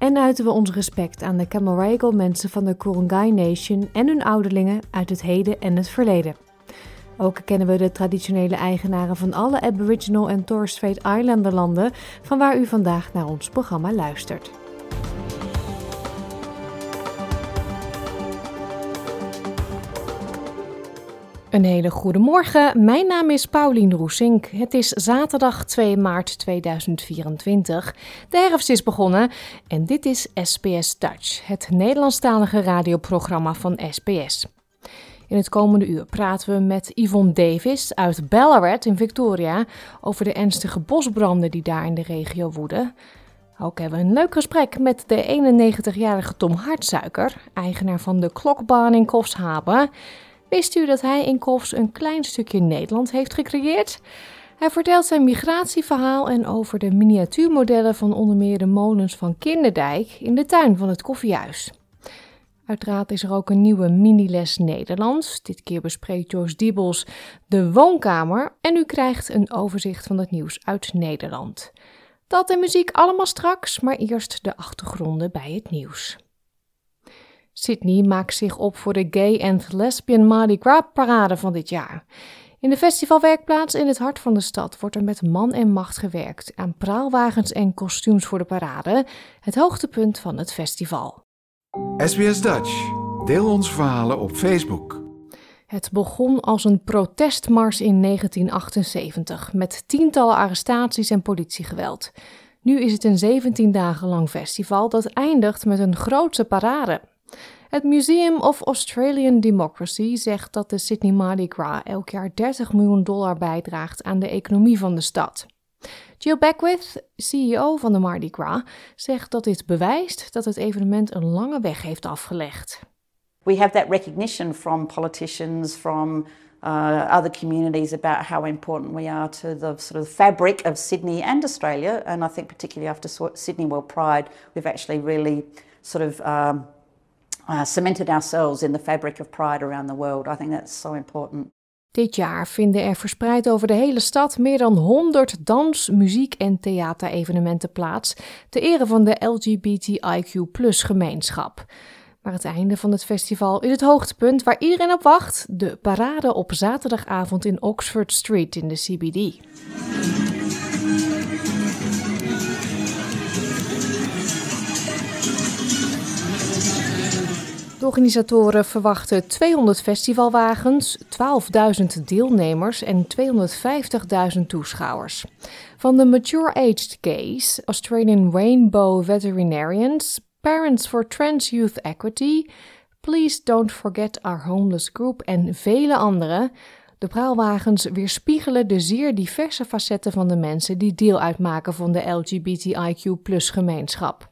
en uiten we ons respect aan de Camaragal mensen van de Kurungay Nation en hun ouderlingen uit het heden en het verleden. Ook kennen we de traditionele eigenaren van alle Aboriginal en Torres Strait Islander landen van waar u vandaag naar ons programma luistert. Een hele goede morgen. Mijn naam is Paulien Roesink. Het is zaterdag 2 maart 2024. De herfst is begonnen en dit is SBS Dutch, het Nederlandstalige radioprogramma van SBS. In het komende uur praten we met Yvonne Davis uit Ballarat in Victoria over de ernstige bosbranden die daar in de regio woeden. Ook hebben we een leuk gesprek met de 91-jarige Tom Hartsuiker, eigenaar van de Klokbaan in Kofshaben. Wist u dat hij in Kofs een klein stukje Nederland heeft gecreëerd? Hij vertelt zijn migratieverhaal en over de miniatuurmodellen van onder meer de molens van Kinderdijk in de tuin van het koffiehuis. Uiteraard is er ook een nieuwe miniles Nederlands. Dit keer bespreekt Joost Diebels de woonkamer en u krijgt een overzicht van het nieuws uit Nederland. Dat en muziek allemaal straks, maar eerst de achtergronden bij het nieuws. Sydney maakt zich op voor de Gay and Lesbian Mardi Gras parade van dit jaar. In de festivalwerkplaats in het hart van de stad wordt er met man en macht gewerkt aan praalwagens en kostuums voor de parade, het hoogtepunt van het festival. SBS Dutch. Deel onze verhalen op Facebook. Het begon als een protestmars in 1978 met tientallen arrestaties en politiegeweld. Nu is het een 17 dagen lang festival dat eindigt met een grootse parade. Het Museum of Australian Democracy zegt dat de Sydney Mardi Gras elk jaar 30 miljoen dollar bijdraagt aan de economie van de stad. Jill Beckwith, CEO van de Mardi Gras, zegt dat dit bewijst dat het evenement een lange weg heeft afgelegd. We have that recognition from politicians, from uh, other communities about how important we are to the sort of fabric of Sydney and Australia. And I think particularly after Sydney World Pride, we've actually really sort of um, uh, cemented ourselves in the fabric of pride around the world. I think that's so important. Dit jaar vinden er verspreid over de hele stad meer dan 100 dans-, muziek- en theaterevenementen plaats ter ere van de LGBTIQ-gemeenschap. Maar het einde van het festival is het hoogtepunt waar iedereen op wacht: de parade op zaterdagavond in Oxford Street in de CBD. De organisatoren verwachten 200 festivalwagens, 12.000 deelnemers en 250.000 toeschouwers. Van de Mature Aged Gays, Australian Rainbow Veterinarians, Parents for Trans Youth Equity, Please Don't Forget Our Homeless Group en vele andere. De praalwagens weerspiegelen de zeer diverse facetten van de mensen die deel uitmaken van de LGBTIQ-gemeenschap.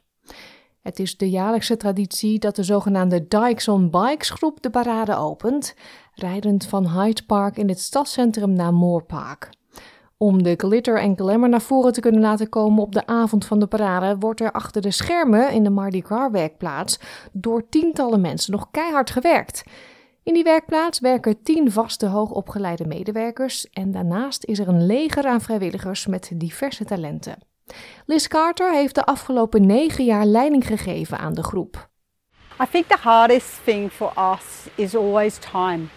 Het is de jaarlijkse traditie dat de zogenaamde Dykes on Bikes groep de parade opent, rijdend van Hyde Park in het stadscentrum naar Moore Park. Om de glitter en glamour naar voren te kunnen laten komen op de avond van de parade, wordt er achter de schermen in de Mardi Gras werkplaats door tientallen mensen nog keihard gewerkt. In die werkplaats werken tien vaste hoogopgeleide medewerkers en daarnaast is er een leger aan vrijwilligers met diverse talenten. Liz Carter heeft de afgelopen negen jaar leiding gegeven aan de groep. I think the hardest thing for us is always time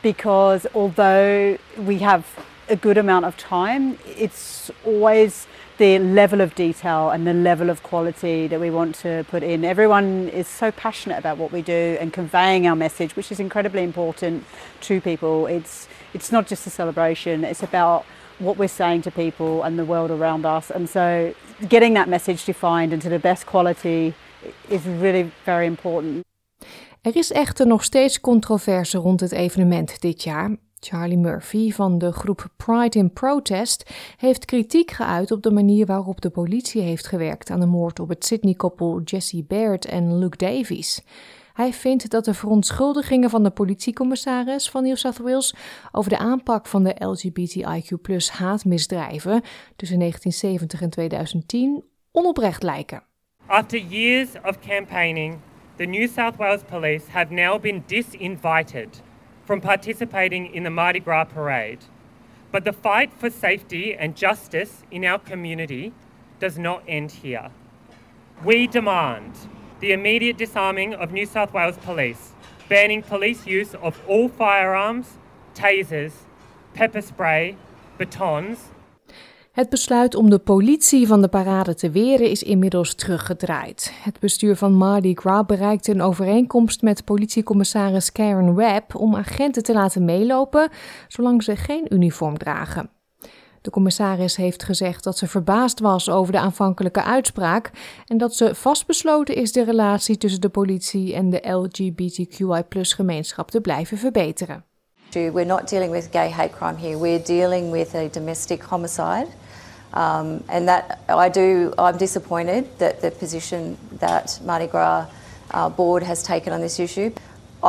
because although we have a good amount of time, it's always the level of detail and the level of quality that we want to put in. Everyone is so passionate about what we do and conveying our message, which is incredibly important to people. It's it's not just a celebration, it's about what we're saying to people and the world around us. And so getting that message defined into the best quality is really very important. Er is echter nog steeds controverse rond het evenement dit jaar. Charlie Murphy van de groep Pride in Protest heeft kritiek geuit op de manier waarop de politie heeft gewerkt aan de moord op het Sydney-koppel Jesse Baird en Luke Davies. Hij vindt dat de verontschuldigingen van de politiecommissaris van New South Wales over de aanpak van de LGBTIQ haatmisdrijven tussen 1970 en 2010 onoprecht lijken. After years of campaigning, the New South Wales Police have now been disinvited from participating in the Mardi Gras parade. But the fight for safety and justice in our community does not end here. We demand the immediate disarming of New South Wales Police, banning police use of all firearms, tasers, pepper spray, batons. Het besluit om de politie van de parade te weren is inmiddels teruggedraaid. Het bestuur van Mardi Gras bereikte een overeenkomst met politiecommissaris Karen Webb om agenten te laten meelopen zolang ze geen uniform dragen. De commissaris heeft gezegd dat ze verbaasd was over de aanvankelijke uitspraak en dat ze vastbesloten is de relatie tussen de politie en de LGBTQI-gemeenschap te blijven verbeteren. We're not dealing with gay hate crime here. We're dealing with a domestic homicide. Um, and that I do, I'm disappointed that the position that Mardi Gras uh, board has taken on this issue.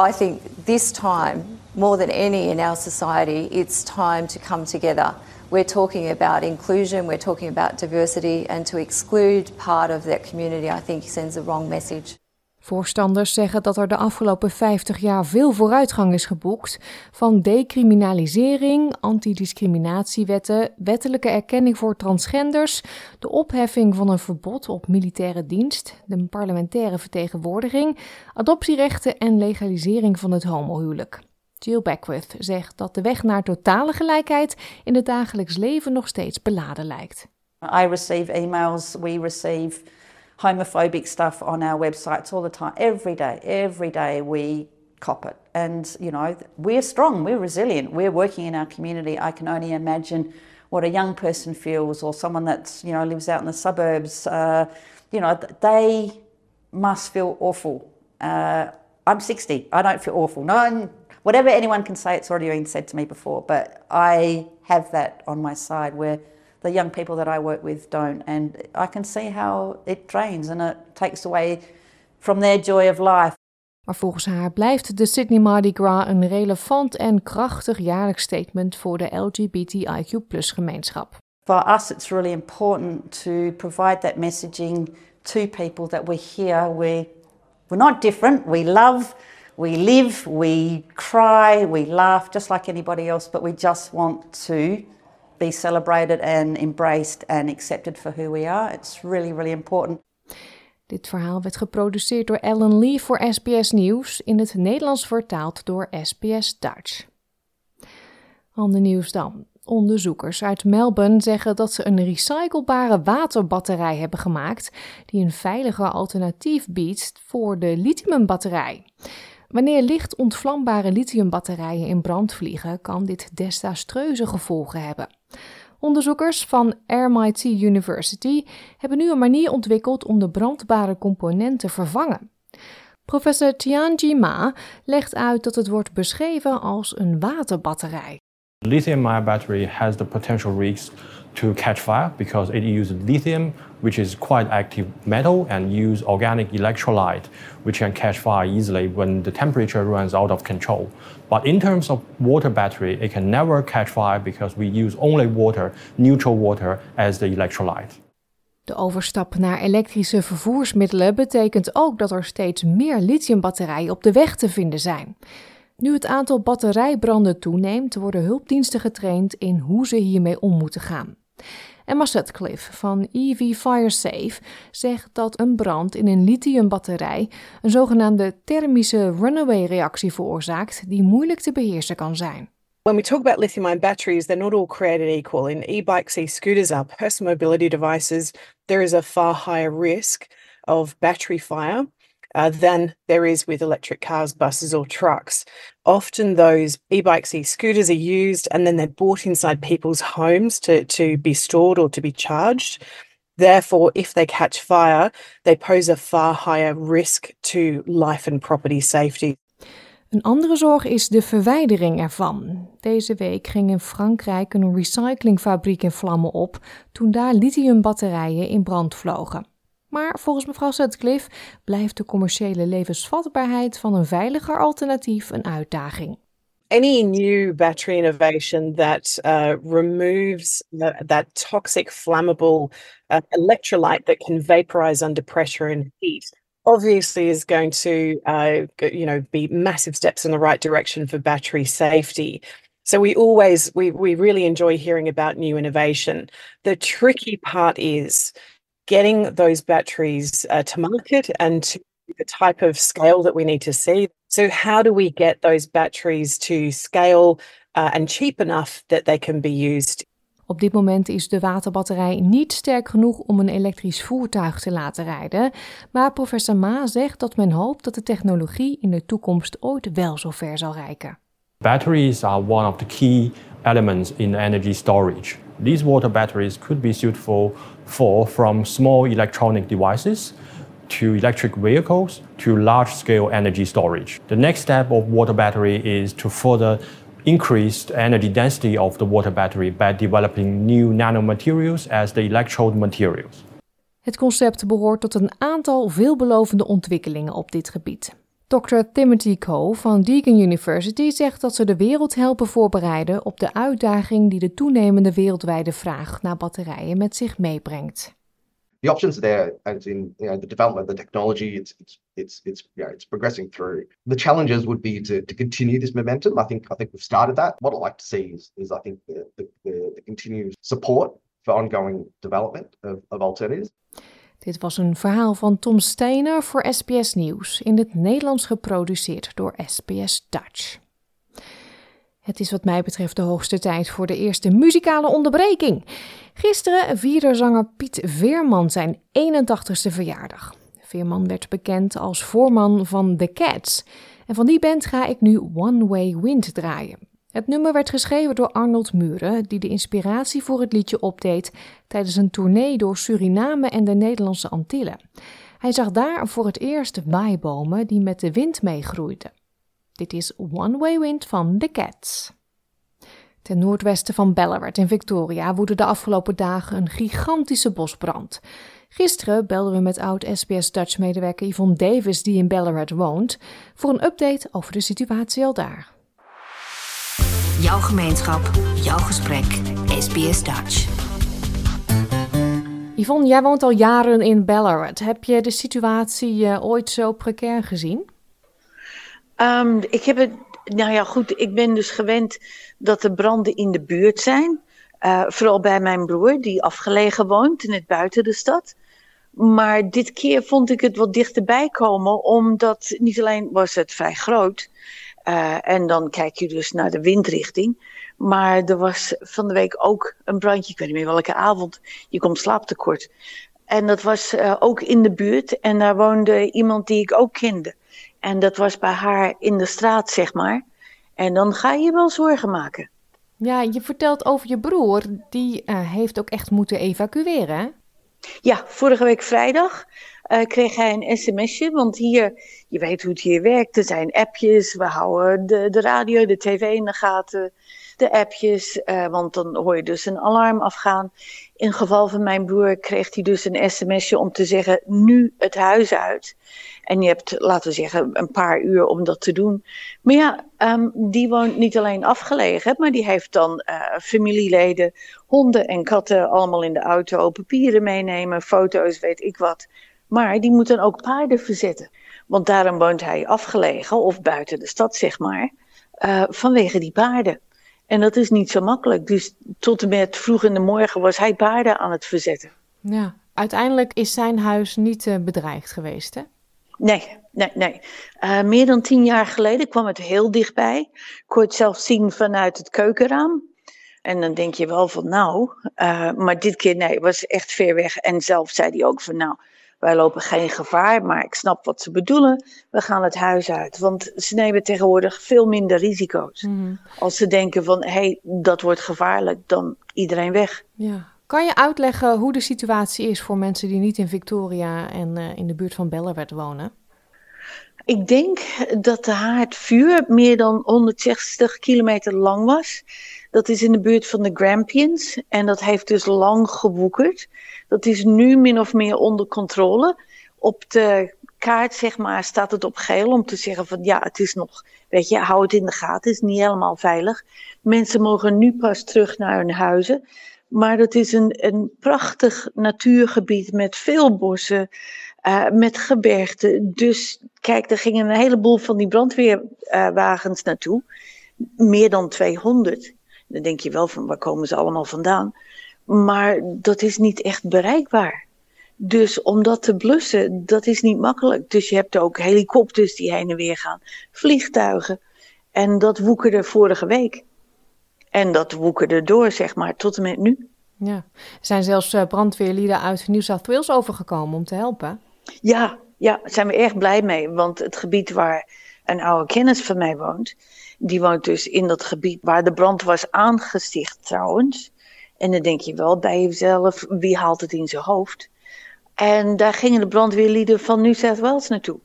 I think this time, more than any in our society, it's time to come together. We're talking about inclusion, we're talking about diversity, and to exclude part of that community, I think, sends the wrong message. Voorstanders zeggen dat er de afgelopen 50 jaar veel vooruitgang is geboekt, van decriminalisering, antidiscriminatiewetten, wettelijke erkenning voor transgenders, de opheffing van een verbod op militaire dienst, de parlementaire vertegenwoordiging, adoptierechten en legalisering van het homohuwelijk. Jill Beckwith zegt dat de weg naar totale gelijkheid in het dagelijks leven nog steeds beladen lijkt. I receive emails, we receive homophobic stuff on our websites all the time. Every day, every day we cop it. And, you know, we're strong, we're resilient, we're working in our community. I can only imagine what a young person feels or someone that, you know, lives out in the suburbs. Uh, you know, they must feel awful. Uh, I'm 60, I don't feel awful. No, whatever anyone can say, it's already been said to me before, but I have that on my side where the young people that I work with don't. And I can see how it drains and it takes away from their joy of life. Maar volgens haar blijft de Sydney Mardi Gras een relevant en krachtig jaarlijks statement voor de LGBTIQ gemeenschap. For us, it's really important to provide that messaging to people that we're here, we, we're not different, we love, we live, we cry, we laugh just like anybody else, but we just want to be celebrated and embraced and accepted for who we are. It's really, really important. Dit verhaal werd geproduceerd door Ellen Lee voor SBS Nieuws, in het Nederlands vertaald door SBS Dutch. Ander nieuws dan. Onderzoekers uit Melbourne zeggen dat ze een recyclebare waterbatterij hebben gemaakt die een veiliger alternatief biedt voor de lithiumbatterij. Wanneer licht ontvlambare lithiumbatterijen in brand vliegen, kan dit desastreuze gevolgen hebben. Onderzoekers van RMIT University hebben nu een manier ontwikkeld om de brandbare component te vervangen. Professor Tianji Ma legt uit dat het wordt beschreven als een waterbatterij. Lithium-ion battery has the potential risks to catch fire because it uses lithium, which is quite active metal, and use organic electrolyte, which can catch fire easily when the temperature runs out of control. But in terms of water battery, it can never catch fire because we use only water, neutral water, as the electrolyte. De overstap naar elektrische vervoersmiddelen betekent ook dat er steeds meer lithiumbatterijen op de weg te vinden zijn. Nu het aantal batterijbranden toeneemt, worden hulpdiensten getraind in hoe ze hiermee om moeten gaan. Emma Sutcliffe van EV FireSafe zegt dat een brand in een lithiumbatterij een zogenaamde thermische runaway-reactie veroorzaakt die moeilijk te beheersen kan zijn. When we talk about lithium ion batteries, they're not all created equal. In e bikes, e scooters are personal mobility devices. There is a far higher risk of battery fire uh, than there is with electric cars, buses, or trucks. Often, those e bikes, e scooters are used and then they're bought inside people's homes to, to be stored or to be charged. Therefore, if they catch fire, they pose a far higher risk to life and property safety. Een andere zorg is de verwijdering ervan. Deze week ging in Frankrijk een recyclingfabriek in vlammen op toen daar lithiumbatterijen in brand vlogen. Maar volgens mevrouw Sutcliffe blijft de commerciële levensvatbaarheid van een veiliger alternatief een uitdaging. any new battery innovation that uh, removes that toxic, flammable uh, electrolyte that can vaporize under pressure and heat obviously is going to, uh, you know, be massive steps in the right direction for battery safety. So we always we we really enjoy hearing about new innovation. The tricky part is getting those batteries uh, to market and to the type of scale that we need to see. So, how do we get those batteries to scale uh, and cheap enough that they can be used? Op dit moment is de waterbatterij niet sterk genoeg om een elektrisch voertuig te laten rijden, maar professor Ma zegt dat men hoopt dat de technologie in de toekomst ooit wel zo ver zal reiken. Batteries are one of the key elements in energy storage. These water batteries could be suitable for from small electronic devices to electric vehicles to large scale energy storage. The next step of water battery is to further increase the energy density of the water battery by developing new nanomaterials as the electrode materials. Het concept behoort tot een aantal veelbelovende ontwikkelingen op dit gebied. Dr. Timothy Coe van Deakin University zegt dat ze de wereld helpen voorbereiden op de uitdaging die de toenemende wereldwijde vraag naar batterijen met zich meebrengt. the options are there as in you know the development of the technology it's it's it's it's yeah it's progressing through the challenges would be to, to continue this momentum i think i think we've started that what i'd like to see is, is i think the, the, the, the continued support for ongoing development of, of alternatives Dit was een verhaal van Tom Steiner voor SBS Nieuws, in het Nederlands geproduceerd door SBS Dutch. Het is wat mij betreft de hoogste tijd voor de eerste muzikale onderbreking. Gisteren vierde zanger Piet Veerman zijn 81ste verjaardag. Veerman werd bekend als voorman van The Cats. En van die band ga ik nu One Way Wind draaien. Het nummer werd geschreven door Arnold Muren, die de inspiratie voor het liedje opdeed tijdens een tournee door Suriname en de Nederlandse Antillen. Hij zag daar voor het eerst waaibomen die met de wind meegroeiden. Dit is One Way Wind van The Cats. Ten noordwesten van Ballarat in Victoria woedde de afgelopen dagen een gigantische bosbrand. Gisteren belden we met oud-SBS Dutch-medewerker Yvonne Davis, die in Ballarat woont, voor een update over de situatie al daar. Jouw gemeenschap, jouw gesprek, SBS Dutch. Yvonne, jij woont al jaren in Ballarat. Heb je de situatie uh, ooit zo precair gezien? Um, ik heb het, nou ja, goed, ik ben dus gewend dat er branden in de buurt zijn. Uh, vooral bij mijn broer, die afgelegen woont, net buiten de stad. Maar dit keer vond ik het wat dichterbij komen, omdat niet alleen was het vrij groot. Uh, en dan kijk je dus naar de windrichting. Maar er was van de week ook een brandje, ik weet niet meer welke avond. Je komt slaaptekort. En dat was uh, ook in de buurt. En daar woonde iemand die ik ook kende. En dat was bij haar in de straat, zeg maar. En dan ga je wel zorgen maken. Ja, je vertelt over je broer. Die uh, heeft ook echt moeten evacueren, hè? Ja, vorige week vrijdag uh, kreeg hij een sms'je. Want hier, je weet hoe het hier werkt. Er zijn appjes. We houden de, de radio, de tv in de gaten. De appjes. Uh, want dan hoor je dus een alarm afgaan. In geval van mijn broer kreeg hij dus een sms'je om te zeggen: nu het huis uit. En je hebt, laten we zeggen, een paar uur om dat te doen. Maar ja, um, die woont niet alleen afgelegen, maar die heeft dan uh, familieleden, honden en katten allemaal in de auto, papieren meenemen, foto's, weet ik wat. Maar die moet dan ook paarden verzetten. Want daarom woont hij afgelegen of buiten de stad, zeg maar, uh, vanwege die paarden. En dat is niet zo makkelijk. Dus tot en met vroeg in de morgen was hij paarden aan het verzetten. Ja, uiteindelijk is zijn huis niet uh, bedreigd geweest, hè? Nee, nee, nee. Uh, meer dan tien jaar geleden kwam het heel dichtbij. Ik kon het zelf zien vanuit het keukenraam. En dan denk je wel van nou, uh, maar dit keer nee, het was echt ver weg. En zelf zei hij ook van nou, wij lopen geen gevaar, maar ik snap wat ze bedoelen. We gaan het huis uit. Want ze nemen tegenwoordig veel minder risico's. Mm. Als ze denken van hé, hey, dat wordt gevaarlijk, dan iedereen weg. Ja. Kan je uitleggen hoe de situatie is voor mensen die niet in Victoria en uh, in de buurt van Ballarat wonen? Ik denk dat de haardvuur meer dan 160 kilometer lang was. Dat is in de buurt van de Grampians en dat heeft dus lang gewoekerd. Dat is nu min of meer onder controle. Op de kaart zeg maar, staat het op geel om te zeggen van ja, het is nog, weet je, hou het in de gaten, het is niet helemaal veilig. Mensen mogen nu pas terug naar hun huizen. Maar dat is een, een prachtig natuurgebied met veel bossen, uh, met gebergten. Dus kijk, er gingen een heleboel van die brandweerwagens naartoe. Meer dan 200. Dan denk je wel van waar komen ze allemaal vandaan. Maar dat is niet echt bereikbaar. Dus om dat te blussen, dat is niet makkelijk. Dus je hebt ook helikopters die heen en weer gaan, vliegtuigen. En dat woekerde vorige week. En dat woekerde door, zeg maar, tot en met nu. Ja, er zijn zelfs uh, brandweerlieden uit New South Wales overgekomen om te helpen. Ja, ja, daar zijn we erg blij mee. Want het gebied waar een oude kennis van mij woont, die woont dus in dat gebied waar de brand was aangesticht trouwens. En dan denk je wel bij jezelf, wie haalt het in zijn hoofd? En daar gingen de brandweerlieden van New South Wales naartoe.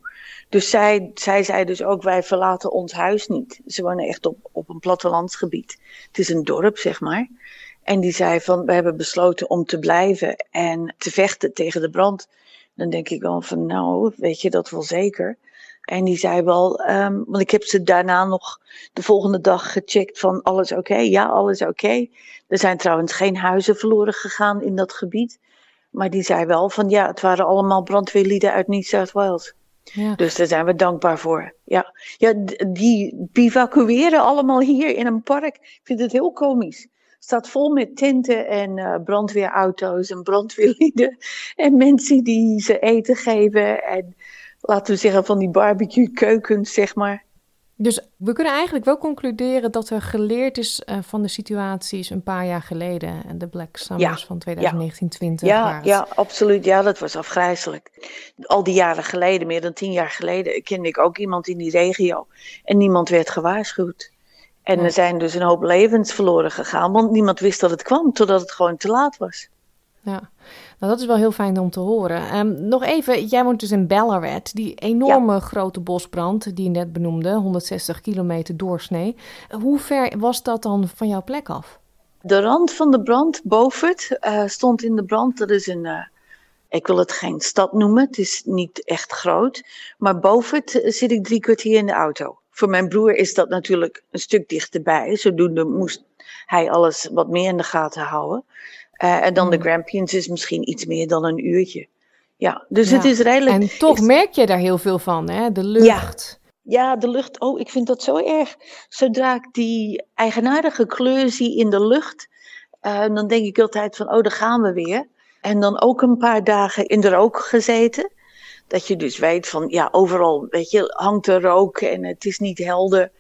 Dus zij, zij zei dus ook, wij verlaten ons huis niet. Ze wonen echt op, op een plattelandsgebied. Het is een dorp, zeg maar. En die zei van, we hebben besloten om te blijven en te vechten tegen de brand. Dan denk ik wel van, nou, weet je dat wel zeker. En die zei wel, um, want ik heb ze daarna nog de volgende dag gecheckt van alles oké? Ja, alles oké. Er zijn trouwens geen huizen verloren gegaan in dat gebied. Maar die zei wel van ja, het waren allemaal brandweerlieden uit New South Wales. Ja. Dus daar zijn we dankbaar voor. Ja, ja die bivakkueren allemaal hier in een park. Ik vind het heel komisch. Het staat vol met tenten en uh, brandweerauto's en brandweerlieden. En mensen die ze eten geven. En laten we zeggen van die barbecue keukens, zeg maar. Dus we kunnen eigenlijk wel concluderen dat er geleerd is uh, van de situaties een paar jaar geleden. En de Black Summers ja, van 2019 Ja, ja, ja, absoluut. Ja, dat was afgrijzelijk. Al die jaren geleden, meer dan tien jaar geleden, kende ik ook iemand in die regio. En niemand werd gewaarschuwd. En ja. er zijn dus een hoop levens verloren gegaan, want niemand wist dat het kwam, totdat het gewoon te laat was. Ja, nou, dat is wel heel fijn om te horen. Um, nog even, jij woont dus in Ballarat, die enorme ja. grote bosbrand die je net benoemde, 160 kilometer doorsnee. Hoe ver was dat dan van jouw plek af? De rand van de brand, Beaufort, uh, stond in de brand. Dat is een, uh, ik wil het geen stad noemen, het is niet echt groot. Maar Beaufort uh, zit ik drie kwartier in de auto. Voor mijn broer is dat natuurlijk een stuk dichterbij. Zodoende moest hij alles wat meer in de gaten houden. Uh, en dan de Grampians is misschien iets meer dan een uurtje. Ja, dus ja. het is redelijk... En toch merk je daar heel veel van, hè? De lucht. Ja. ja, de lucht. Oh, ik vind dat zo erg. Zodra ik die eigenaardige kleur zie in de lucht, uh, dan denk ik altijd van, oh, daar gaan we weer. En dan ook een paar dagen in de rook gezeten. Dat je dus weet van, ja, overal, weet je, hangt er rook en het is niet helder.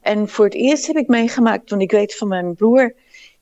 En voor het eerst heb ik meegemaakt, want ik weet van mijn broer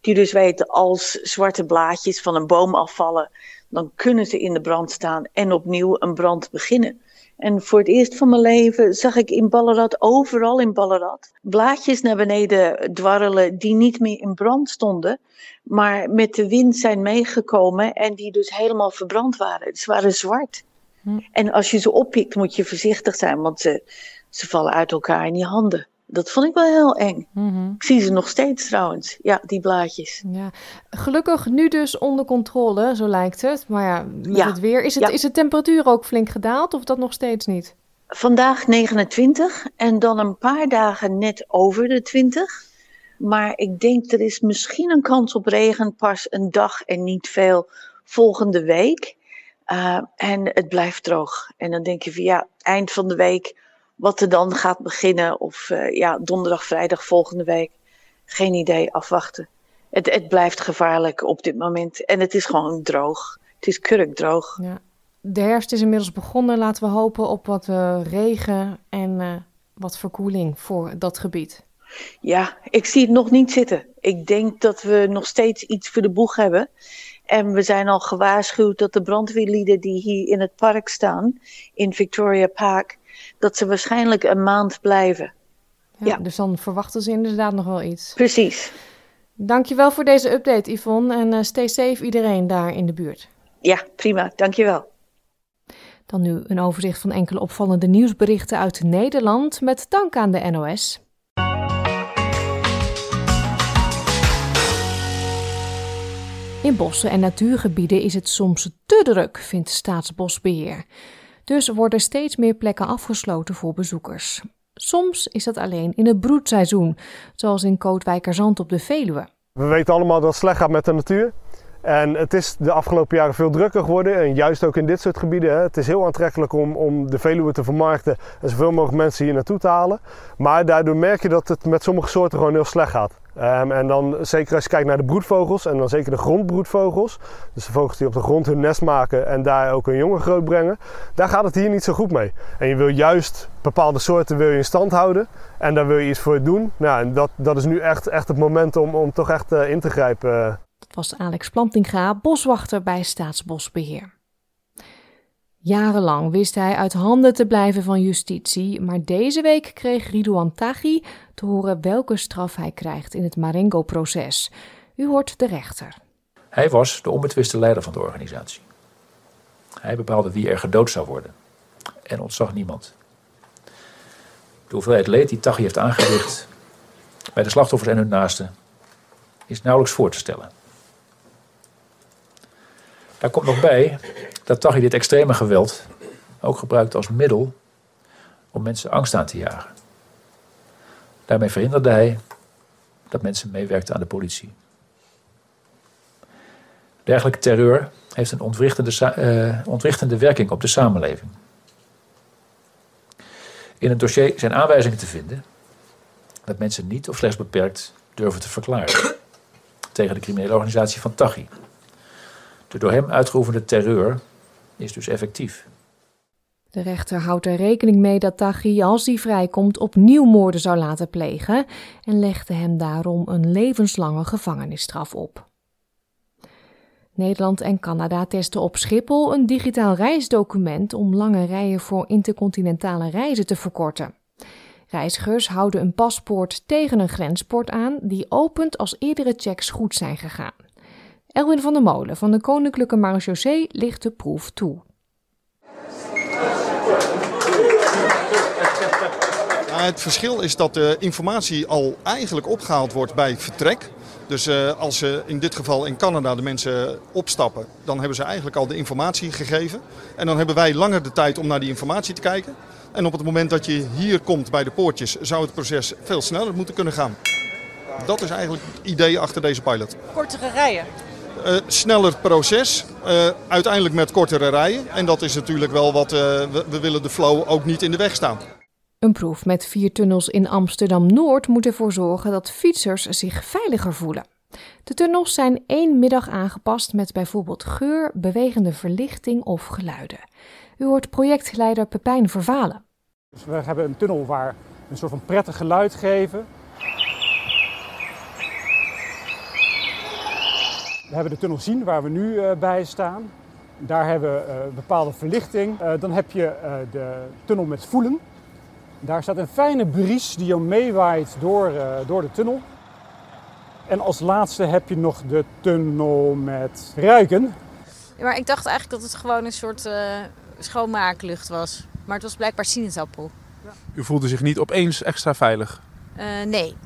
die dus weten als zwarte blaadjes van een boom afvallen, dan kunnen ze in de brand staan en opnieuw een brand beginnen. En voor het eerst van mijn leven zag ik in Ballarat, overal in Ballarat, blaadjes naar beneden dwarrelen die niet meer in brand stonden, maar met de wind zijn meegekomen en die dus helemaal verbrand waren. Ze waren zwart. Hm. En als je ze oppikt moet je voorzichtig zijn, want ze, ze vallen uit elkaar in je handen. Dat vond ik wel heel eng. Mm-hmm. Ik zie ze nog steeds trouwens, ja, die blaadjes. Ja. Gelukkig nu dus onder controle, zo lijkt het. Maar ja, met ja. het weer. Is, het, ja. is de temperatuur ook flink gedaald of dat nog steeds niet? Vandaag 29 en dan een paar dagen net over de 20. Maar ik denk er is misschien een kans op regen pas een dag en niet veel volgende week. Uh, en het blijft droog. En dan denk je van ja, eind van de week wat er dan gaat beginnen, of uh, ja, donderdag, vrijdag volgende week, geen idee, afwachten. Het, het blijft gevaarlijk op dit moment en het is gewoon droog. Het is kurkdroog. Ja. De herfst is inmiddels begonnen. Laten we hopen op wat uh, regen en uh, wat verkoeling voor dat gebied. Ja, ik zie het nog niet zitten. Ik denk dat we nog steeds iets voor de boeg hebben. En we zijn al gewaarschuwd dat de brandweerlieden die hier in het park staan, in Victoria Park, dat ze waarschijnlijk een maand blijven. Ja, ja. Dus dan verwachten ze inderdaad nog wel iets. Precies. Dankjewel voor deze update, Yvonne. En uh, stay safe iedereen daar in de buurt. Ja, prima. Dankjewel. Dan nu een overzicht van enkele opvallende nieuwsberichten uit Nederland met dank aan de NOS. In bossen en natuurgebieden is het soms te druk, vindt Staatsbosbeheer. Dus worden steeds meer plekken afgesloten voor bezoekers. Soms is dat alleen in het broedseizoen, zoals in Kootwijkerzand op de Veluwe. We weten allemaal dat het slecht gaat met de natuur. En het is de afgelopen jaren veel drukker geworden. En juist ook in dit soort gebieden. Hè. Het is heel aantrekkelijk om, om de Veluwe te vermarkten en zoveel mogelijk mensen hier naartoe te halen. Maar daardoor merk je dat het met sommige soorten gewoon heel slecht gaat. Um, en dan zeker als je kijkt naar de broedvogels en dan zeker de grondbroedvogels. Dus de vogels die op de grond hun nest maken en daar ook hun jongen groot brengen. Daar gaat het hier niet zo goed mee. En je wil juist bepaalde soorten wil je in stand houden. En daar wil je iets voor doen. Nou, en dat, dat is nu echt, echt het moment om, om toch echt uh, in te grijpen. Dat was Alex Plantinga, boswachter bij Staatsbosbeheer. Jarenlang wist hij uit handen te blijven van justitie, maar deze week kreeg Ridouan Taghi te horen welke straf hij krijgt in het Marengo-proces. U hoort de rechter. Hij was de onbetwiste leider van de organisatie. Hij bepaalde wie er gedood zou worden en ontzag niemand. De hoeveelheid leed die Taghi heeft aangericht bij de slachtoffers en hun naasten is nauwelijks voor te stellen. Daar komt nog bij dat Taghi dit extreme geweld ook gebruikt als middel om mensen angst aan te jagen. Daarmee verhinderde hij dat mensen meewerkten aan de politie. Dergelijke terreur heeft een ontwrichtende, uh, ontwrichtende werking op de samenleving. In het dossier zijn aanwijzingen te vinden dat mensen niet of slechts beperkt durven te verklaren tegen de criminele organisatie van Taghi. De door hem uitgeoefende terreur is dus effectief. De rechter houdt er rekening mee dat Taghi, als hij vrijkomt, opnieuw moorden zou laten plegen en legde hem daarom een levenslange gevangenisstraf op. Nederland en Canada testen op Schiphol een digitaal reisdocument om lange rijen voor intercontinentale reizen te verkorten. Reizigers houden een paspoort tegen een grenspoort aan die opent als eerdere checks goed zijn gegaan. Elwin van der Molen van de Koninklijke Marechaussee ligt de proef toe. Het verschil is dat de informatie al eigenlijk opgehaald wordt bij vertrek. Dus uh, als ze in dit geval in Canada de mensen opstappen, dan hebben ze eigenlijk al de informatie gegeven. En dan hebben wij langer de tijd om naar die informatie te kijken. En op het moment dat je hier komt bij de poortjes, zou het proces veel sneller moeten kunnen gaan. Dat is eigenlijk het idee achter deze pilot. Kortere rijen? Uh, sneller proces, uh, uiteindelijk met kortere rijen. En dat is natuurlijk wel wat uh, we, we willen de flow ook niet in de weg staan. Een proef met vier tunnels in Amsterdam-Noord moet ervoor zorgen dat fietsers zich veiliger voelen. De tunnels zijn één middag aangepast met bijvoorbeeld geur, bewegende verlichting of geluiden. U hoort projectleider Pepijn Vervalen. Dus we hebben een tunnel waar een soort van prettig geluid geven. We hebben de tunnel zien waar we nu uh, bij staan. Daar hebben we uh, bepaalde verlichting. Uh, dan heb je de tunnel met voelen. Daar staat een fijne bries die jou meewaait door, door de tunnel. En als laatste heb je nog de tunnel met ruiken. Ja, maar ik dacht eigenlijk dat het gewoon een soort schoonmaaklucht was. Maar het was blijkbaar sinaasappel. Ja. U voelde zich niet opeens extra veilig? nee.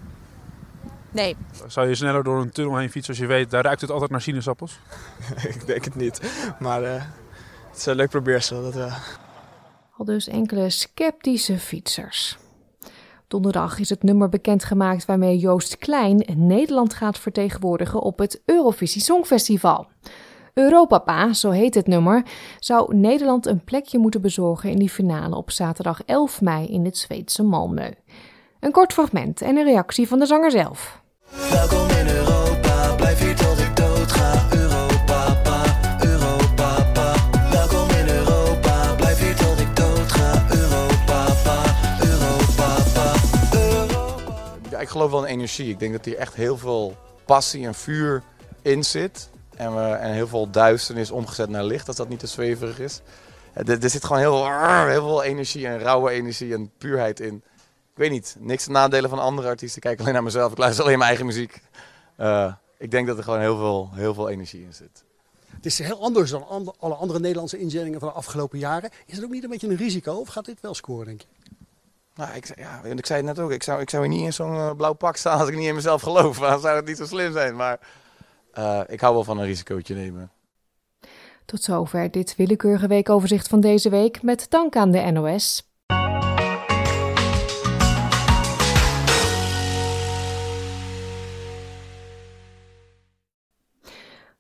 Nee. Zou je sneller door een tunnel heen fietsen als je weet, daar ruikt het altijd naar sinaasappels? ik denk het niet. Maar uh, het is een leuk probeersel. Dat, uh... Al dus enkele sceptische fietsers. Donderdag is het nummer bekendgemaakt waarmee Joost Klein Nederland gaat vertegenwoordigen op het Eurovisie Songfestival. Europapa, zo heet het nummer, zou Nederland een plekje moeten bezorgen in die finale op zaterdag 11 mei in het Zweedse Malmö. Een kort fragment en een reactie van de zanger zelf. Welkom in Europa, blijf hier tot ik dood ga. Europa, pa, Europa, pa. Welkom in Europa, blijf hier tot ik dood ga. Europa, pa, Europa, pa. Europa. Ja, ik geloof wel in energie. Ik denk dat hier echt heel veel passie en vuur in zit. En, we, en heel veel duisternis omgezet naar licht, als dat niet te zweverig is. Er, er zit gewoon heel, heel veel energie en rauwe energie en puurheid in weet niet, niks te nadelen van andere artiesten. Ik kijk alleen naar mezelf, ik luister alleen mijn eigen muziek. Uh, ik denk dat er gewoon heel veel, heel veel energie in zit. Het is heel anders dan and- alle andere Nederlandse inzendingen van de afgelopen jaren. Is het ook niet een beetje een risico of gaat dit wel scoren, denk je? Nou, ik, zei- ja, ik zei het net ook, ik zou, ik zou hier niet in zo'n eh, blauw pak staan als ik niet in mezelf geloof. Dan zou het niet zo slim zijn. Maar eh, ik hou wel van een risicootje nemen. Tot zover dit willekeurige weekoverzicht van deze week met dank aan de NOS.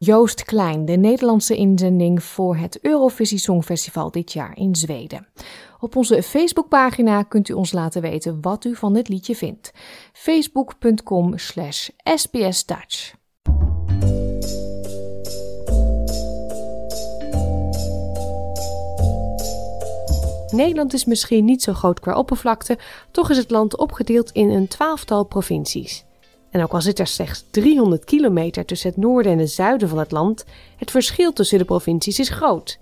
Joost Klein, de Nederlandse inzending voor het Eurovisie Songfestival dit jaar in Zweden. Op onze Facebookpagina kunt u ons laten weten wat u van dit liedje vindt. facebook.com slash sbsdutch. Nederland is misschien niet zo groot qua oppervlakte, toch is het land opgedeeld in een twaalftal provincies. En ook al zit er slechts 300 kilometer tussen het noorden en het zuiden van het land, het verschil tussen de provincies is groot.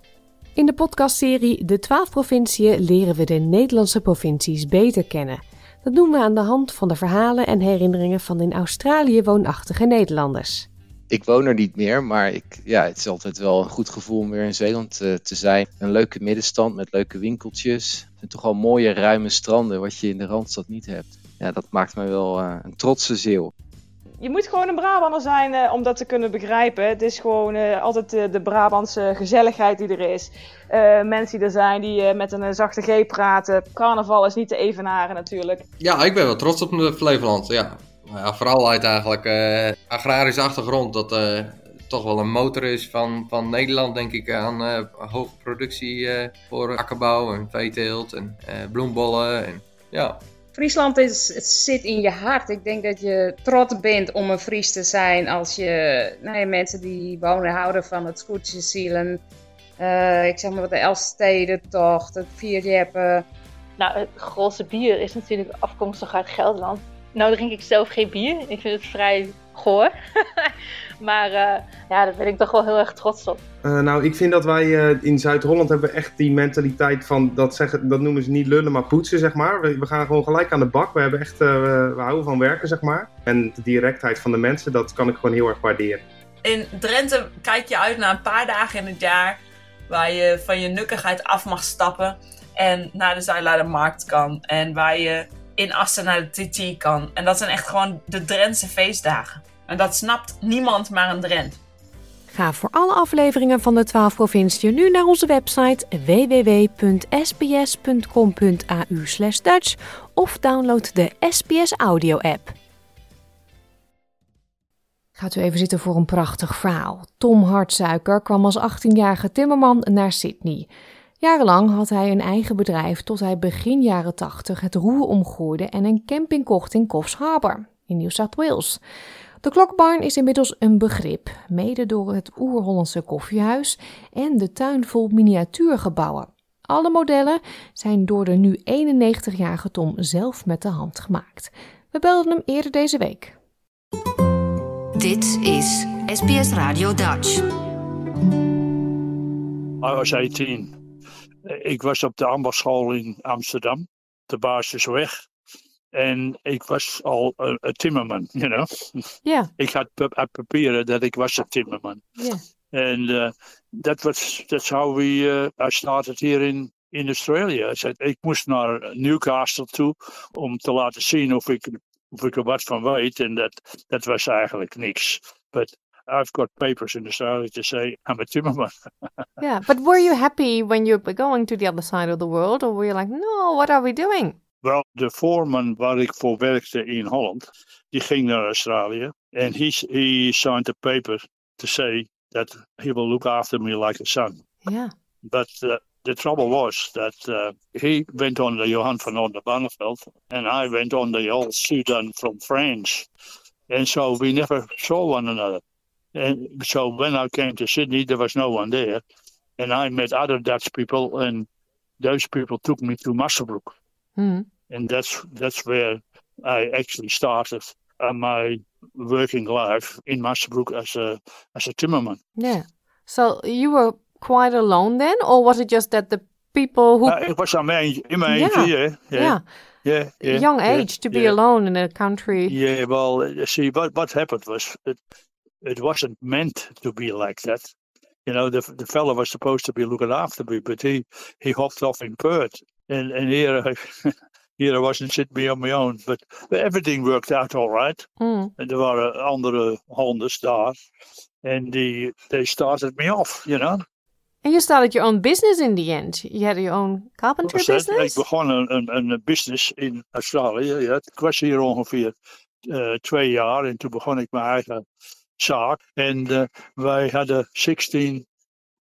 In de podcastserie De 12 provinciën leren we de Nederlandse provincies beter kennen. Dat doen we aan de hand van de verhalen en herinneringen van in Australië woonachtige Nederlanders. Ik woon er niet meer, maar ik, ja, het is altijd wel een goed gevoel om weer in Zeeland eh, te zijn. Een leuke middenstand met leuke winkeltjes. En toch al mooie ruime stranden, wat je in de Randstad niet hebt. Ja, dat maakt mij wel eh, een trotse zeeuw. Je moet gewoon een Brabander zijn eh, om dat te kunnen begrijpen. Het is gewoon eh, altijd de Brabantse gezelligheid die er is. Eh, mensen die er zijn die eh, met een zachte G praten. Carnaval is niet te evenaren natuurlijk. Ja, ik ben wel trots op mijn Flevoland. Ja. Nou ja, vooral uit eigenlijk eh, agrarische achtergrond. Dat eh, toch wel een motor is van, van Nederland, denk ik, aan eh, hoge productie eh, voor akkerbouw en veeteelt en eh, bloembollen. En, ja. Friesland is, het zit in je hart. Ik denk dat je trots bent om een Fries te zijn als je nou ja, mensen die wonen houden van het scootjesielen. Eh ik zeg maar wat de Elfstedentocht, het vierjeppen. Nou, het grootste bier is natuurlijk afkomstig uit Gelderland. Nou drink ik zelf geen bier. Ik vind het vrij goor. maar eh, ja, daar ben ik toch wel heel erg trots op. Eh, nou, ik vind dat wij eh, in Zuid-Holland hebben echt die mentaliteit van, dat, zeggen, dat noemen ze niet lullen, maar poetsen, zeg maar. We, we gaan gewoon gelijk aan de bak. We, hebben echt, eh, we houden van werken, zeg maar. En de directheid van de mensen, dat kan ik gewoon heel erg waarderen. In Drenthe kijk je uit naar een paar dagen in het jaar waar je van je nukkigheid af mag stappen en naar de Zuilaardermarkt kan. En waar je in Assen naar de TT kan. En dat zijn echt gewoon de Drentse feestdagen. En dat snapt niemand maar een Drent. Ga voor alle afleveringen van de 12 provinciën nu naar onze website www.sbs.com.au Dutch of download de SBS Audio app. Gaat u even zitten voor een prachtig verhaal. Tom Hartsuiker kwam als 18-jarige timmerman naar Sydney. Jarenlang had hij een eigen bedrijf tot hij begin jaren 80 het roer omgooide en een camping kocht in Coffs Harbour in New South Wales. De klokbarn is inmiddels een begrip, mede door het oer-Hollandse koffiehuis en de tuin vol miniatuurgebouwen. Alle modellen zijn door de nu 91-jarige Tom zelf met de hand gemaakt. We belden hem eerder deze week. Dit is SBS Radio Dutch. I was 18. Ik was op de ambachtschool in Amsterdam, de basisweg. En ik was al een, een timmerman, you know. Ja. Ik had pa- had papieren dat ik was een timmerman. Ja. And uh, that was that's how we uh, I started here in in Australia. I said, ik moest naar Newcastle toe om te laten zien of ik of ik er wat van weet. En dat dat was eigenlijk niks. But I've got papers in Australia to say I'm a timmerman. Yeah, but were you happy when you were going to the other side of the world, or were you like, no, what are we doing? Wel, de voorman waar ik voor werkte in Holland, die ging naar Australië. En he, he signed a paper to say that he will look after me like a son. Yeah. But uh, the trouble was that uh, he went on the Johan van Onderbarneveld and I went on the old Sudan from France. And so we never saw one another. And so when I came to Sydney, there was no one there. And I met other Dutch people and those people took me to Musselbrook. Hmm. And that's that's where I actually started uh, my working life in Musselbrook as a as a timmerman. Yeah. So you were quite alone then, or was it just that the people who Uh, it was in my, in my Yeah, age, yeah, yeah, yeah. yeah, yeah, young yeah, age to be yeah. alone in a country? Yeah, well, you see, what what happened was it, it wasn't meant to be like that. You know, the the fella was supposed to be looking after me, but he he hopped off in Perth, and and here I, here I was and sitting me on my own. But, everything worked out all right. Mm. En er waren andere honders daar. En die they started me off, you know. And you started your own business in the end. You had your own carpentry dat? business? Ik begon een, een, een business in Australië. Ja. Ik was hier ongeveer eh, twee jaar en toen begon ik mijn eigen zaak. En wij hadden 16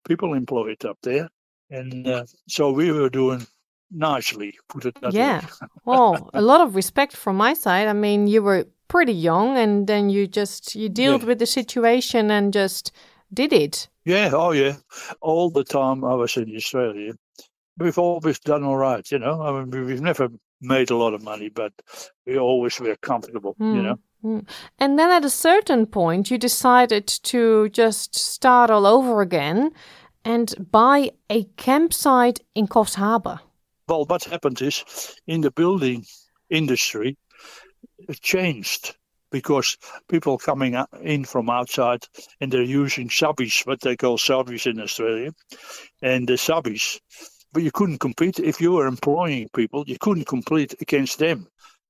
people employed up there. And uh, so we were doing nicely, put it that Yeah. way. Well, a lot of respect from my side. I mean, you were pretty young and then you just you dealt with the situation and just did it. Yeah, oh yeah. All the time I was in Australia, we've always done all right, you know. I mean, we- we've never made a lot of money, but we always were comfortable, you Mm, know. mm. And then at a certain point, you decided to just start all over again and buy a campsite in Coffs Harbour. Well, what happened is in the building industry, it changed because people coming in from outside and they're using subbies, what they call subbies in Australia, and the subbies. But you couldn't compete if you were employing people. You couldn't compete against them.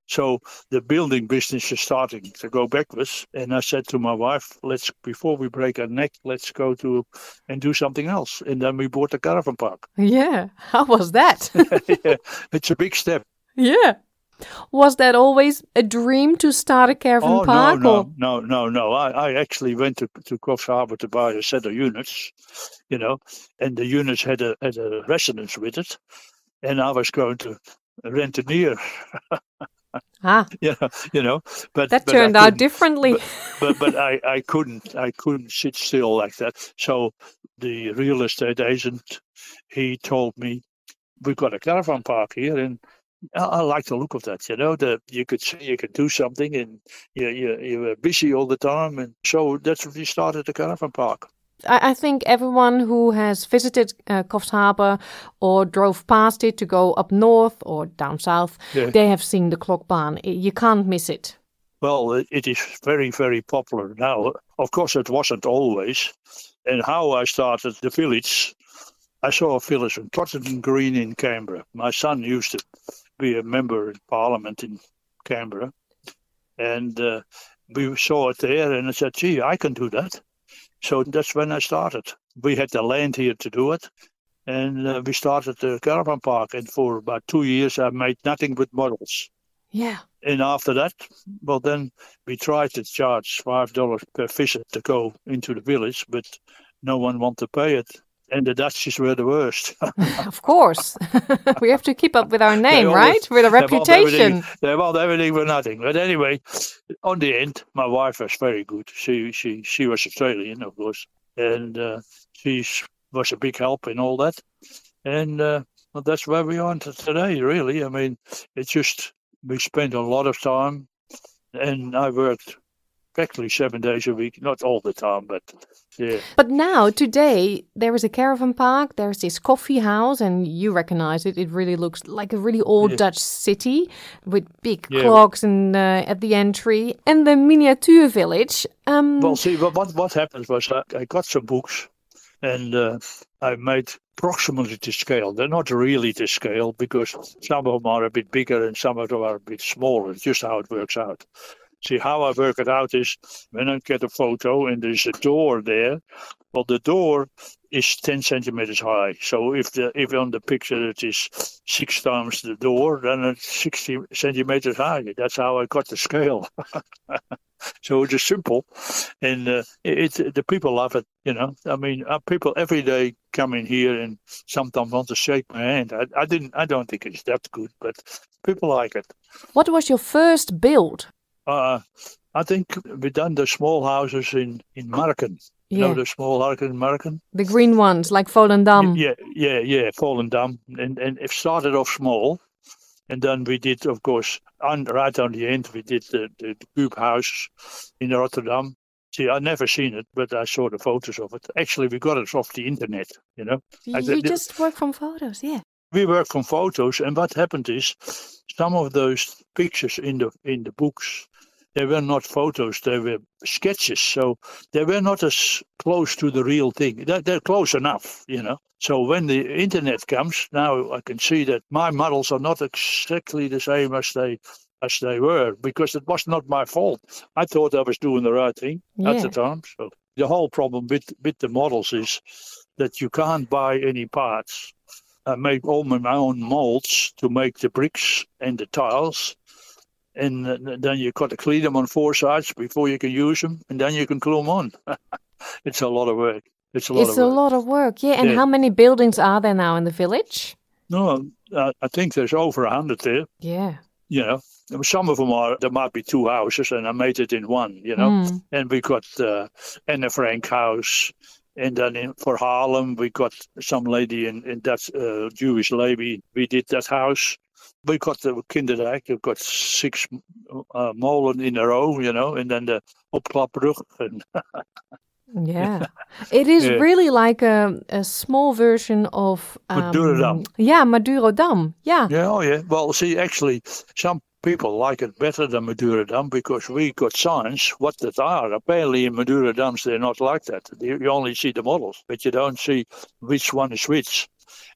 So the building business is starting to go backwards. And I said to my wife, "Let's before we break our neck, let's go to and do something else." And then we bought a caravan park. Yeah. How was that? yeah, it's a big step. yeah. Was that always a dream to start a caravan Oh park? no, or- no, no, no! I, I actually went to to Coffs Harbour to buy a set of units, you know, and the units had a had a residence with it, and I was going to rent a near. Ah. know, you know, but That but turned out differently. But but I I couldn't I couldn't sit still like that. So the real estate agent he told me we've got a caravan park here and. I, I like the look of that, you know. That you could see you could do something, and you you you were busy all the time, and so that's when we started the caravan park. I, I think everyone who has visited uh, Coffs Harbour or drove past it to go up north or down south, Yeah. they have seen the Klokbaan. I- You can't miss it. Well, it, it is very very popular now. Of course, it wasn't always. And how I started the village, I saw a village in Tottenham Green in Canberra. My son used to be a member in Parliament in Canberra, and uh, we saw it there, and I said, "Gee, I can do that." So that's when I started. We had the land here to do it, and uh, we started the caravan park. And for about two years, I made nothing but models. Yeah. And after that, well, then we tried to charge five dollars per visit to go into the village, but no one wanted to pay it, and the Dutchies were the worst. of course. we have to keep up with our name, always- right? With a they want everything- reputation. They want everything for nothing. But anyway, on the end, my wife was very good. She she she was Australian, of course, and uh, she was a big help in all that. And uh, well, that's where we are today. Really, I mean, it's just we spent a lot of time, and I worked practically seven days a week. Not all the time, but yeah. But now, today, there is a caravan park, there's this coffee house, and you recognize it. It really looks like a really old Yeah. Dutch city with big Yeah. clocks and uh, at the entry, and the miniature village. Um, Well, see, what what, happened was I, I got some books, and uh, I made approximately to scale. They're not really to scale because some of them are a bit bigger and some of them are a bit smaller. It's just how it works out. See, how I work it out is when I get a photo and there's a door there. Well, the door is 10 centimeters high. So if the if on the picture it is six times the door, then it's 60 centimeters high. That's how I got the scale. so it's just simple, and uh, it, it the people love it. You know, I mean, uh, people every day come in here and sometimes want to shake my hand. I, I didn't. I don't think it's that good, but people like it. what was your first build? Uh, I think we done the small houses in in Marken. You Yeah. know the small houses in Marken. The green ones, like Volendam. Yeah, yeah, yeah, Volendam, and and it started off small, and then we did, of course, on right on the end, we did the the, the Cube House in Rotterdam. See, I never seen it, but I saw the photos of it. Actually, we got it off the internet. You know, I You just work from photos, yeah. we work from photos, and what happened is some of those pictures in the in the books they were not photos, they were sketches. So they were not as close to the real thing. They're, they're close enough, you know. So when the internet comes, now I can see that my models are not exactly the same as they as they were because it was not my fault. I thought I was doing the right thing at the time. So the whole problem with with the models is that you can't buy any parts. I make all my own molds to make the bricks and the tiles. And then you got to clean them on four sides before you can use them, and then you can glue them on. it's a lot of work. It's a lot It's of a work. lot of work. Yeah. And Yeah. how many buildings are there now in the village? No, I, I think there's over a hundred there. Yeah. You know, some of them are there might be two houses, and I made it in one. You know, Mm. and we got uh, Anne Frank house, and then in, for Harlem we got some lady in in that uh, Jewish lady. We did that house. We got the Kinderdijk. We got six uh, molen in a row. You know, and then the opklapbrug. And Yeah. It is Yeah. really like a, a small version of. Um, Madurodam. Yeah, Madurodam. Yeah. Yeah, oh yeah. Well, see, actually, some people like it better than Madurodam because we got signs what that are. Apparently, in Madurodams, they're not like that. You you only see the models, but you don't see which one is which.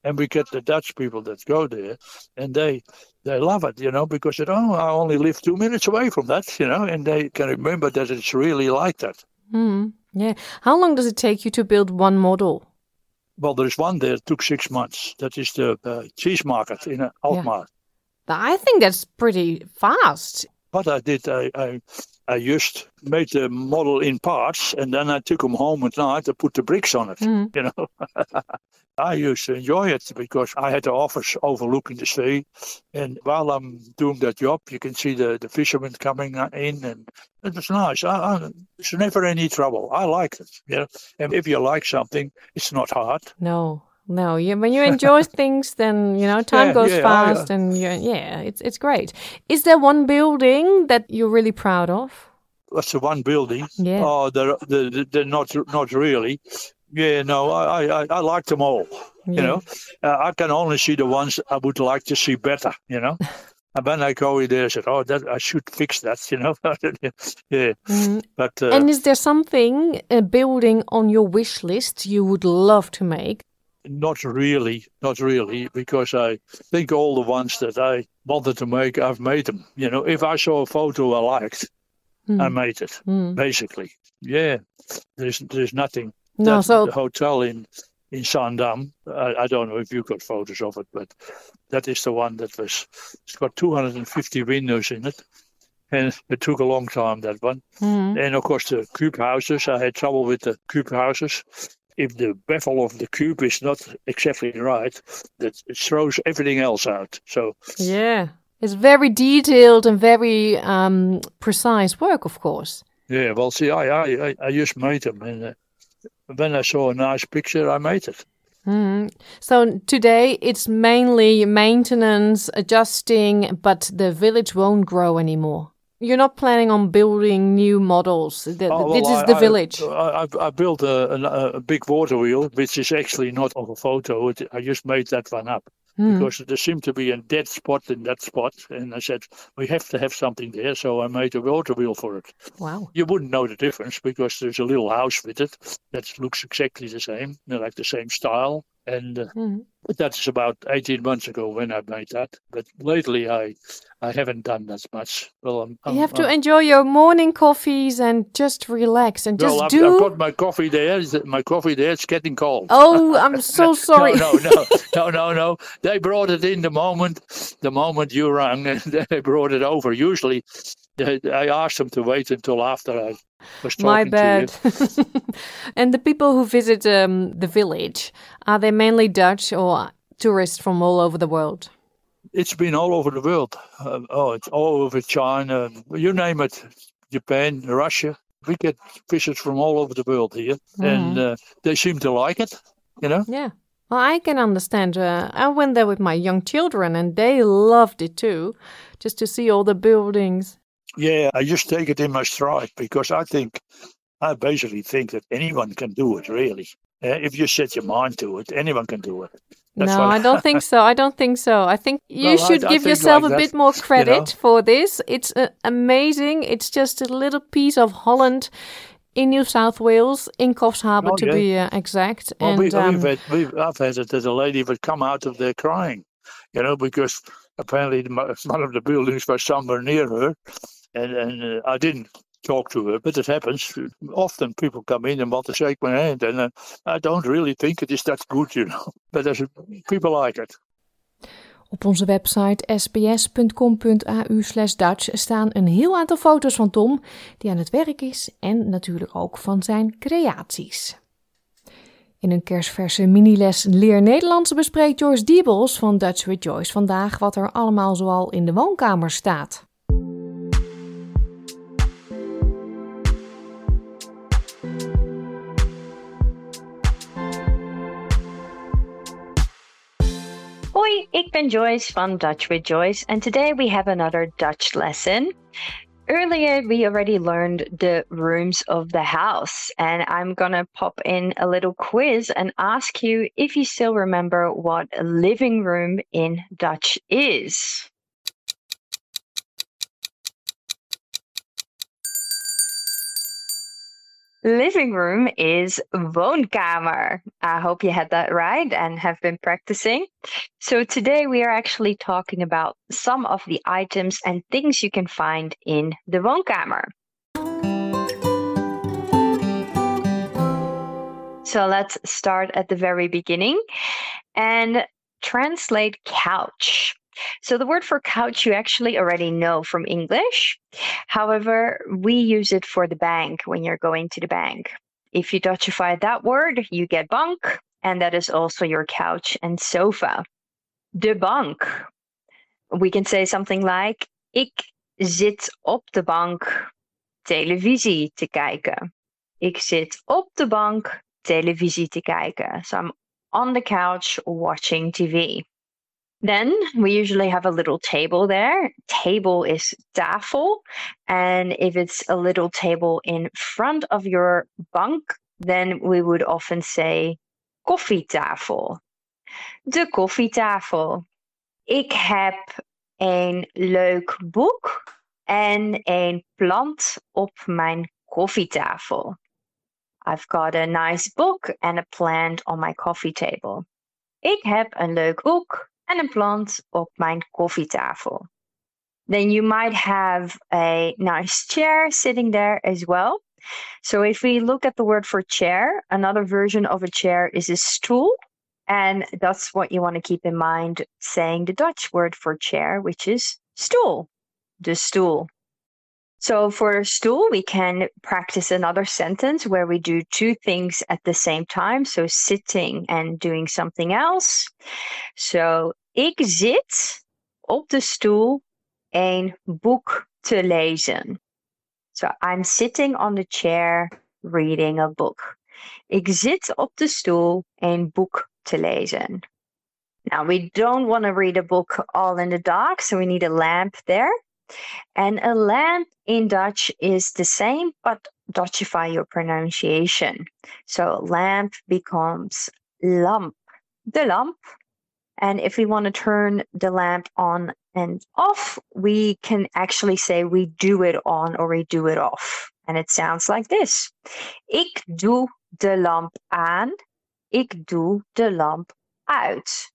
And we get the Dutch people that go there, and they they love it, you know, because they oh, I only live two minutes away from that, you know, and they can remember that it's really like that. Mm. Yeah. How long does it take you to build one model? Well, there's one there that took six months. That is the uh, cheese market in uh, Alkmaar. I think that's pretty fast. But I did, I, I, I just made the model in parts and then I took them home at night to put the bricks on it. Mhm. You know, I used to enjoy it because I had the office overlooking the sea. And while I'm doing that job, you can see the, the fishermen coming in and it was nice. I, I, it's never any trouble. I like it. You know, and if you like something, it's not hard. No. No, you, when you enjoy things, then you know time Yeah, goes yeah, I, fast, and yeah, it's it's great. Is there one building that you're really proud of? That's the one building. Yeah. Oh, they're, they're, they're not not really. Yeah, no, I I, I like them all. You know, uh, I can only see the ones I would like to see better. You know, and then I go in there, I said, oh, that I should fix that. You know, yeah. Mhm. But uh, and is there something a building on your wish list you would love to make? Not really, not really, because I think all the ones that I wanted to make, I've made them. You know, if I saw a photo I liked, I Mm. made it. Mm. Basically, yeah. There's there's nothing. No, That- so- the hotel in in Sandam. I, I don't know if you got photos of it, but that is the one that was. It's got 250 windows in it, and it took a long time that one. Mhm. And of course, the cube houses. I had trouble with the cube houses. If the bevel of the cube is not exactly right, that it throws everything else out. So Yeah, it's very detailed and very um, precise work, of course. yeah, well, see, I I I, just made them, and uh, when I saw a nice picture, I made it. Mhm. So today it's mainly maintenance, adjusting, but the village won't grow anymore. You're not planning on building new models. The, Oh, well, this is the I- village. I, I, I built a, a, a big water wheel, which is actually not of a photo. It, I just made that one up Hmm. because there seemed to be a dead spot in that spot, and I said we have to have something there. So I made a water wheel for it. Wow. You wouldn't know the difference because there's a little house with it that looks exactly the same, you know, like the same style. And uh, Mhm. that's about 18 months ago when I made that. But lately, I I haven't done that much. Well, I'm, I'm, you have to I'm- enjoy your morning coffees and just relax and just well, I've, do. I've got my coffee there. Is- My coffee there. It's getting cold. Oh, I'm so sorry. no, no, no, no, no, no. They brought it in the moment, the moment you rang, and they brought it over. Usually, I asked them to wait until after I My bad. and the people who visit um, the village are they mainly Dutch or tourists from all over the world? It's been all over the world. Uh, oh, it's all over China. You name it. Japan, Russia. We get visitors from all over the world here, and Mhm. uh, they seem to like it. You know. Yeah. Well, I can understand. Uh, I went there with my young children and they loved it too, just to see all the buildings. Yeah, I just take it in my stride because I think, I basically think that anyone can do it, really. Uh, if you set your mind to it, anyone can do it. That's no, I don't think so. I don't think so. I think you Well, should I give think yourself like a that, bit more you credit know. for this. It's uh, amazing. It's just a little piece of Holland in New South Wales, in Coffs Harbour Oh, to yeah. be uh, exact. Well, and we, um, we've had, we've, I've had it that a lady would come out of there crying, you know, because apparently one of the buildings was somewhere near her, and and uh, I didn't talk to her, but it happens. Often people come in and want to shake my hand, and uh, I don't really think it is that good, you know. But there's people like it. Op onze website sbs.com.au Dutch staan een heel aantal foto's van Tom die aan het werk is en natuurlijk ook van zijn creaties. In een kerstverse miniles Leer Nederlands bespreekt Joyce Diebels van Dutch with Joyce vandaag wat er allemaal zoal in de woonkamer staat. Ben Joyce van Dutch with Joyce, and today we have another Dutch lesson. Earlier, we already learned the rooms of the house, and I'm gonna pop in a little quiz and ask you if you still remember what a living room in Dutch is. Living room is woonkamer. I hope you had that right and have been practicing. So today we are actually talking about some of the items and things you can find in the woonkamer. So let's start at the very beginning and translate couch. So the word for couch you actually already know from English. However, we use it for the bank when you're going to the bank. If you Dutchify that word, you get bank, and that is also your couch and sofa. De bank. We can say something like: Ik zit op de bank televisie te kijken. Ik zit op de bank televisie te kijken. So I'm on the couch watching TV. Then we usually have a little table there. Table is tafel. And if it's a little table in front of your bunk, then we would often say koffietafel. De koffietafel. Ik heb een leuk boek en een plant op mijn koffietafel. I've got a nice book and a plant on my coffee table. Ik heb een leuk boek en een plant op mijn koffietafel. Then you might have a nice chair sitting there as well. So if we look at the word for chair, another version of a chair is a stool. And that's what you want to keep in mind saying the Dutch word for chair, which is stoel. The stoel. So for stool, we can practice another sentence where we do two things at the same time. So sitting and doing something else. So ik zit op de stoel een boek te lezen. So I'm sitting on the chair reading a book. Ik zit op de stoel een boek te lezen. Now we don't want to read a book all in the dark, so we need a lamp there. And a lamp in Dutch is the same, but Dutchify your pronunciation. So lamp becomes lamp. De lamp. And if we want to turn the lamp on and off, we can actually say we do it on or we do it off. And it sounds like this. Ik doe de lamp aan. Ik doe de lamp uit.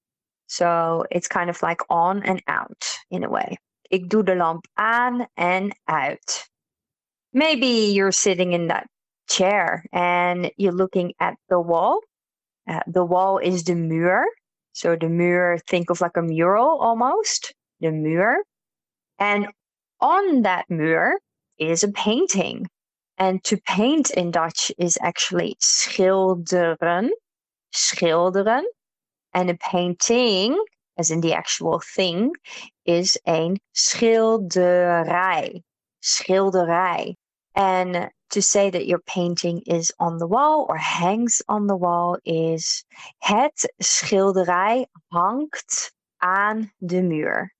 So it's kind of like on and out in a way. Ik doe de lamp aan en uit. Maybe you're sitting in that chair and you're looking at the wall. Uh, the wall is the muur. So the muur, think of like a mural almost. The muur. And on that muur is a painting. And to paint in Dutch is actually schilderen. Schilderen. And a painting, as in the actual thing, is een schilderij. Schilderij. And to say that your painting is on the wall or hangs on the wall is het schilderij hangt aan de muur.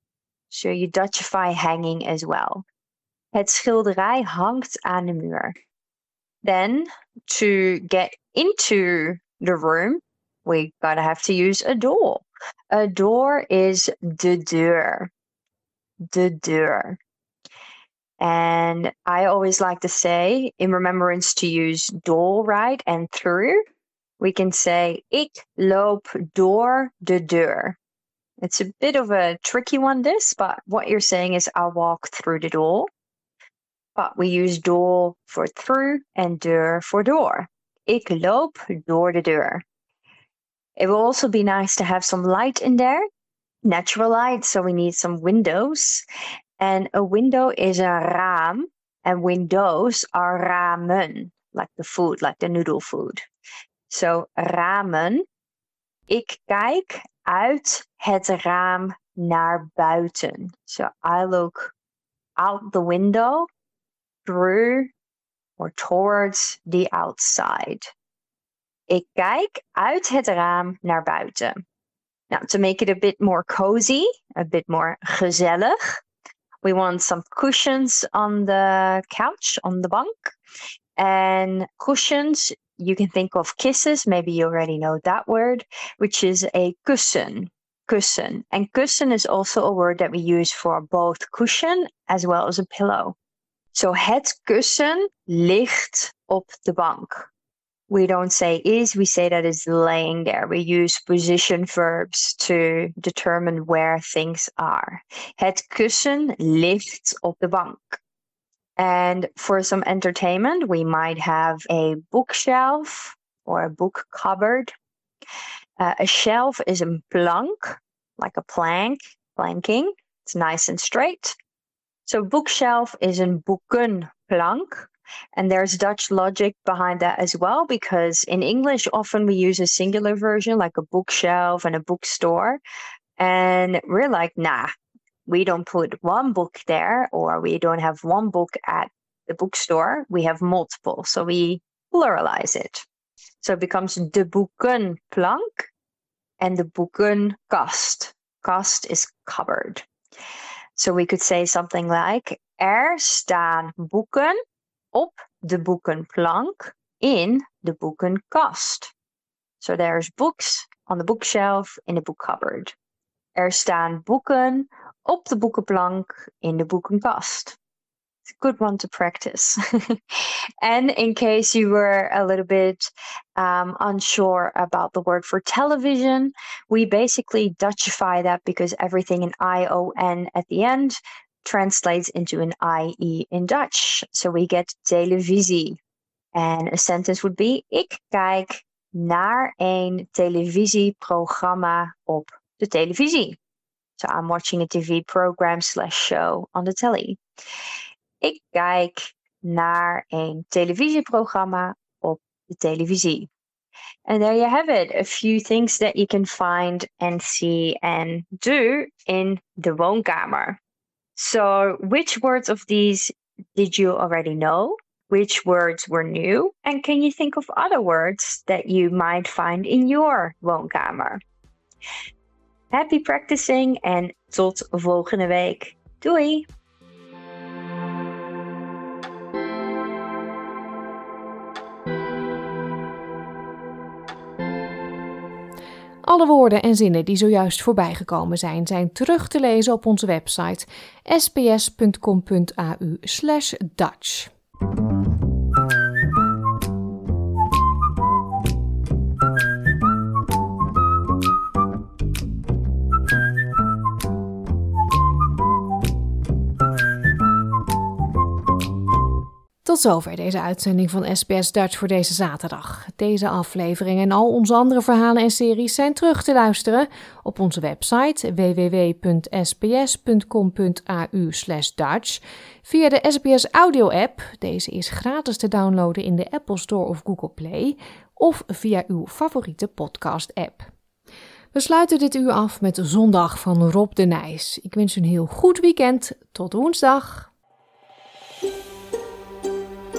So you Dutchify hanging as well. Het schilderij hangt aan de muur. Then to get into the room, we gotta have to use a door. A door is de deur. De deur. And I always like to say, in remembrance to use door, right, and through, we can say, ik loop door de deur. It's a bit of a tricky one, this, but what you're saying is, I'll walk through the door. But we use door for through and deur for door. Ik loop door de deur. It will also be nice to have some light in there, natural light, so we need some windows. And a window is a raam, and windows are ramen, like the food, like the noodle food. So ramen. Ik kijk uit het raam naar buiten. So I look out the window through or towards the outside. Ik kijk uit het raam naar buiten. Now, to make it a bit more cozy, a bit more gezellig, we want some cushions on the couch, on the bunk. And cushions, you can think of kisses, maybe you already know that word, which is a kussen. Kussen. And kussen is also a word that we use for both cushion as well as a pillow. So het kussen ligt op de bank. We don't say is, we say that it's laying there. We use position verbs to determine where things are. Het kussen ligt op de bank. And for some entertainment, we might have a bookshelf or a book cupboard. Uh, a shelf is a plank, like a plank, planking. It's nice and straight. So bookshelf is een boekenplank. And there's Dutch logic behind that as well, because in English, often we use a singular version like a bookshelf and a bookstore. And we're like, nah, we don't put one book there, or we don't have one book at the bookstore. We have multiple. So we pluralize it. So it becomes de boekenplank and the boekenkast. Kast is cupboard. So we could say something like: Er staan boeken op de boekenplank in de boekenkast. So there's books on the bookshelf in the book cupboard. Er staan boeken op de boekenplank in de boekenkast. It's a good one to practice. and in case you were a little bit um, unsure about the word for television, we basically Dutchify that because everything in I-O-N at the end translates into an IE in Dutch. So we get televisie. And a sentence would be: Ik kijk naar een televisieprogramma op de televisie. So I'm watching a TV program slash show on the telly. Ik kijk naar een televisieprogramma op de televisie. And there you have it, a few things that you can find and see and do in de woonkamer. So, which words of these did you already know? Which words were new? And can you think of other words that you might find in your woonkamer? Happy practicing en tot volgende week. Doei! Alle woorden en zinnen die zojuist voorbij gekomen zijn, zijn terug te lezen op onze website sps.com.au/dutch. Tot zover deze uitzending van SBS Dutch voor deze zaterdag. Deze aflevering en al onze andere verhalen en series zijn terug te luisteren op onze website www.sbs.com.au/dutch, via de SBS Audio app. Deze is gratis te downloaden in de Apple Store of Google Play of via uw favoriete podcast app. We sluiten dit uur af met Zondag van Rob de Nijs. Ik wens u een heel goed weekend. Tot woensdag.